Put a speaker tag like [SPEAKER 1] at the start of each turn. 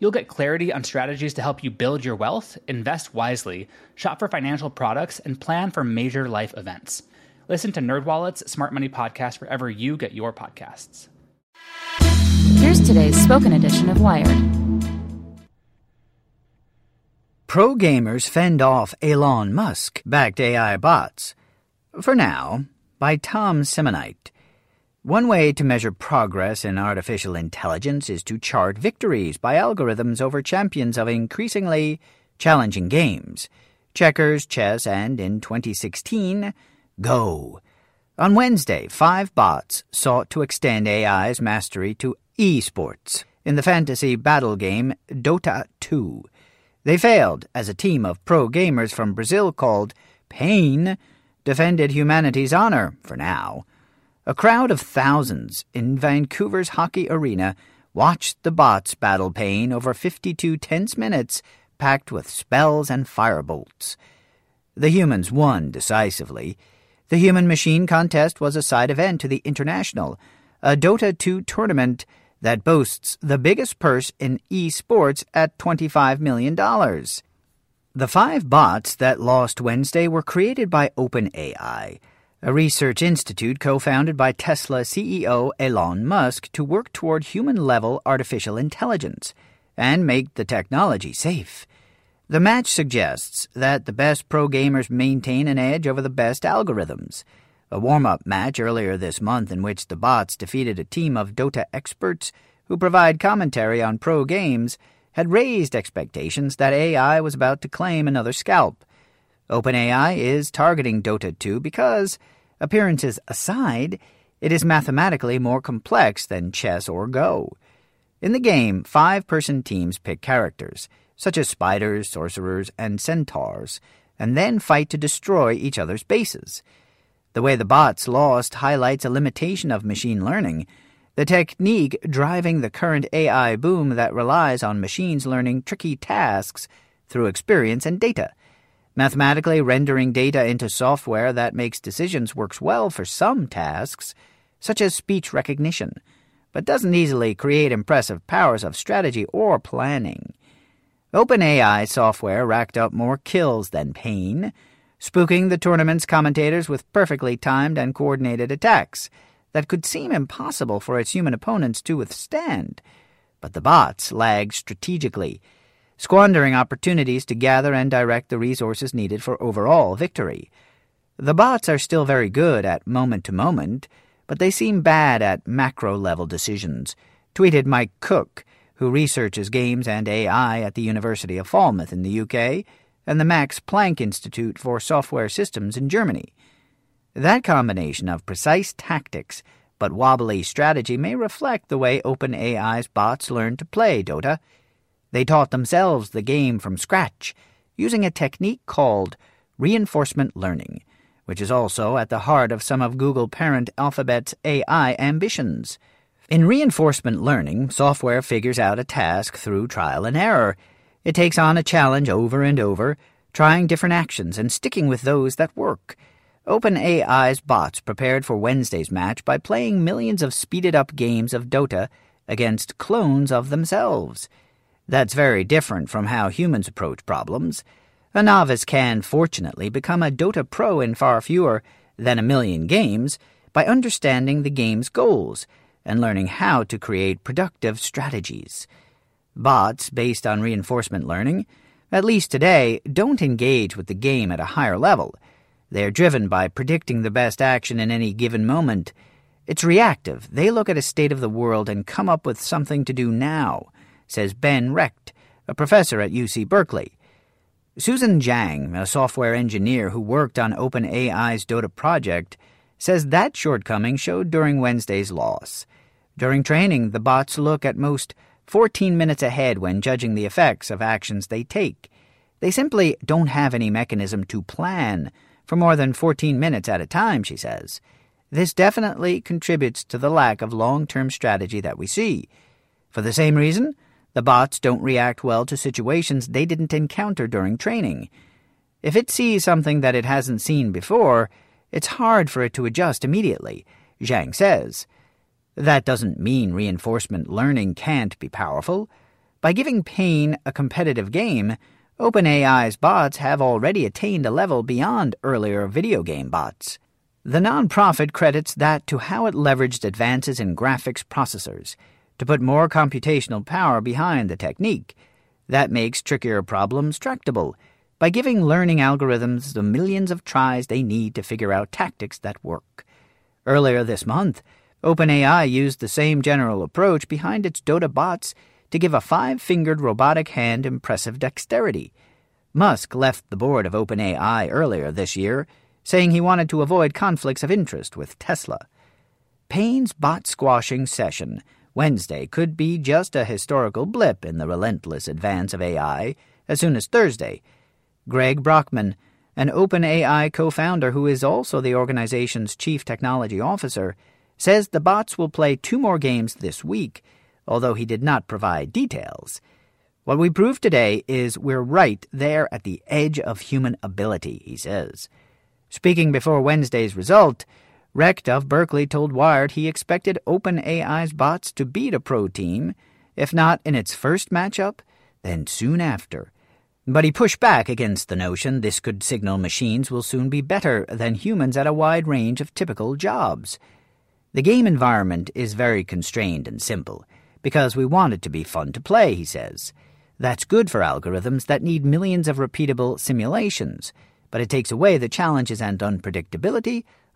[SPEAKER 1] You'll get clarity on strategies to help you build your wealth, invest wisely, shop for financial products, and plan for major life events. Listen to NerdWallet's Smart Money Podcast wherever you get your podcasts.
[SPEAKER 2] Here's today's spoken edition of Wired.
[SPEAKER 3] Pro gamers fend off Elon Musk backed AI bots. For now, by Tom Simonite. One way to measure progress in artificial intelligence is to chart victories by algorithms over champions of increasingly challenging games checkers, chess, and in 2016, Go. On Wednesday, five bots sought to extend AI's mastery to esports in the fantasy battle game Dota 2. They failed as a team of pro gamers from Brazil called paiN defended humanity's honor for now. A crowd of thousands in Vancouver's hockey arena watched the bots battle paiN over 52 tense minutes packed with spells and firebolts. The humans won decisively. The human machine contest was a side event to the International, a Dota 2 tournament that boasts the biggest purse in esports at $25 million. The five bots that lost Wednesday were created by OpenAI, a research institute co founded by Tesla CEO Elon Musk to work toward human level artificial intelligence and make the technology safe. The match suggests that the best pro gamers maintain an edge over the best algorithms. A warm up match earlier this month in which the bots defeated a team of Dota experts who provide commentary on pro games had raised expectations that AI was about to claim another scalp. OpenAI is targeting Dota 2 because, appearances aside, it is mathematically more complex than chess or Go. In the game, five person teams pick characters, such as spiders, sorcerers, and centaurs, and then fight to destroy each other's bases. The way the bots lost highlights a limitation of machine learning, the technique driving the current AI boom that relies on machines learning tricky tasks through experience and data. Mathematically rendering data into software that makes decisions works well for some tasks, such as speech recognition, but doesn't easily create impressive powers of strategy or planning. OpenAI software racked up more kills than paiN, spooking the tournament's commentators with perfectly timed and coordinated attacks that could seem impossible for its human opponents to withstand. But the bots lagged strategically, squandering opportunities to gather and direct the resources needed for overall victory. The bots are still very good at moment to moment, but they seem bad at macro level decisions, tweeted Mike Cook, who researches games and AI at the University of Falmouth in the UK and the Max Planck Institute for Software Systems in Germany. That combination of precise tactics but wobbly strategy may reflect the way OpenAI's bots learn to play Dota. They taught themselves the game from scratch, using a technique called reinforcement learning, which is also at the heart of some of Google parent Alphabet's AI ambitions. In reinforcement learning, software figures out a task through trial and error. It takes on a challenge over and over, trying different actions and sticking with those that work. OpenAI's bots prepared for Wednesday's match by playing millions of speeded up games of Dota against clones of themselves. That's very different from how humans approach problems. A novice can, fortunately, become a Dota pro in far fewer than a million games by understanding the game's goals and learning how to create productive strategies. Bots, based on reinforcement learning, at least today, don't engage with the game at a higher level. They are driven by predicting the best action in any given moment. It's reactive. They look at a state of the world and come up with something to do now, says Ben Recht, a professor at UC Berkeley. Susan Zhang, a software engineer who worked on OpenAI's Dota project, says that shortcoming showed during Wednesday's loss. During training, the bots look at most 14 minutes ahead when judging the effects of actions they take. They simply don't have any mechanism to plan for more than 14 minutes at a time, she says. This definitely contributes to the lack of long term strategy that we see. For the same reason, the bots don't react well to situations they didn't encounter during training. If it sees something that it hasn't seen before, it's hard for it to adjust immediately, Zhang says. That doesn't mean reinforcement learning can't be powerful. By giving paiN a competitive game, OpenAI's bots have already attained a level beyond earlier video game bots. The nonprofit credits that to how it leveraged advances in graphics processors to put more computational power behind the technique. That makes trickier problems tractable by giving learning algorithms the millions of tries they need to figure out tactics that work. Earlier this month, OpenAI used the same general approach behind its Dota bots to give a five fingered robotic hand impressive dexterity. Musk left the board of OpenAI earlier this year, saying he wanted to avoid conflicts of interest with Tesla. paiN's bot squashing session Wednesday could be just a historical blip in the relentless advance of AI as soon as Thursday. Greg Brockman, an OpenAI co founder who is also the organization's chief technology officer, says the bots will play two more games this week, although he did not provide details. What we proved today is we're right there at the edge of human ability, he says. Speaking before Wednesday's result, Recht of Berkeley told Wired he expected OpenAI's bots to beat a pro team, if not in its first matchup, then soon after. But he pushed back against the notion this could signal machines will soon be better than humans at a wide range of typical jobs. The game environment is very constrained and simple, because we want it to be fun to play, he says. That's good for algorithms that need millions of repeatable simulations, but it takes away the challenges and unpredictability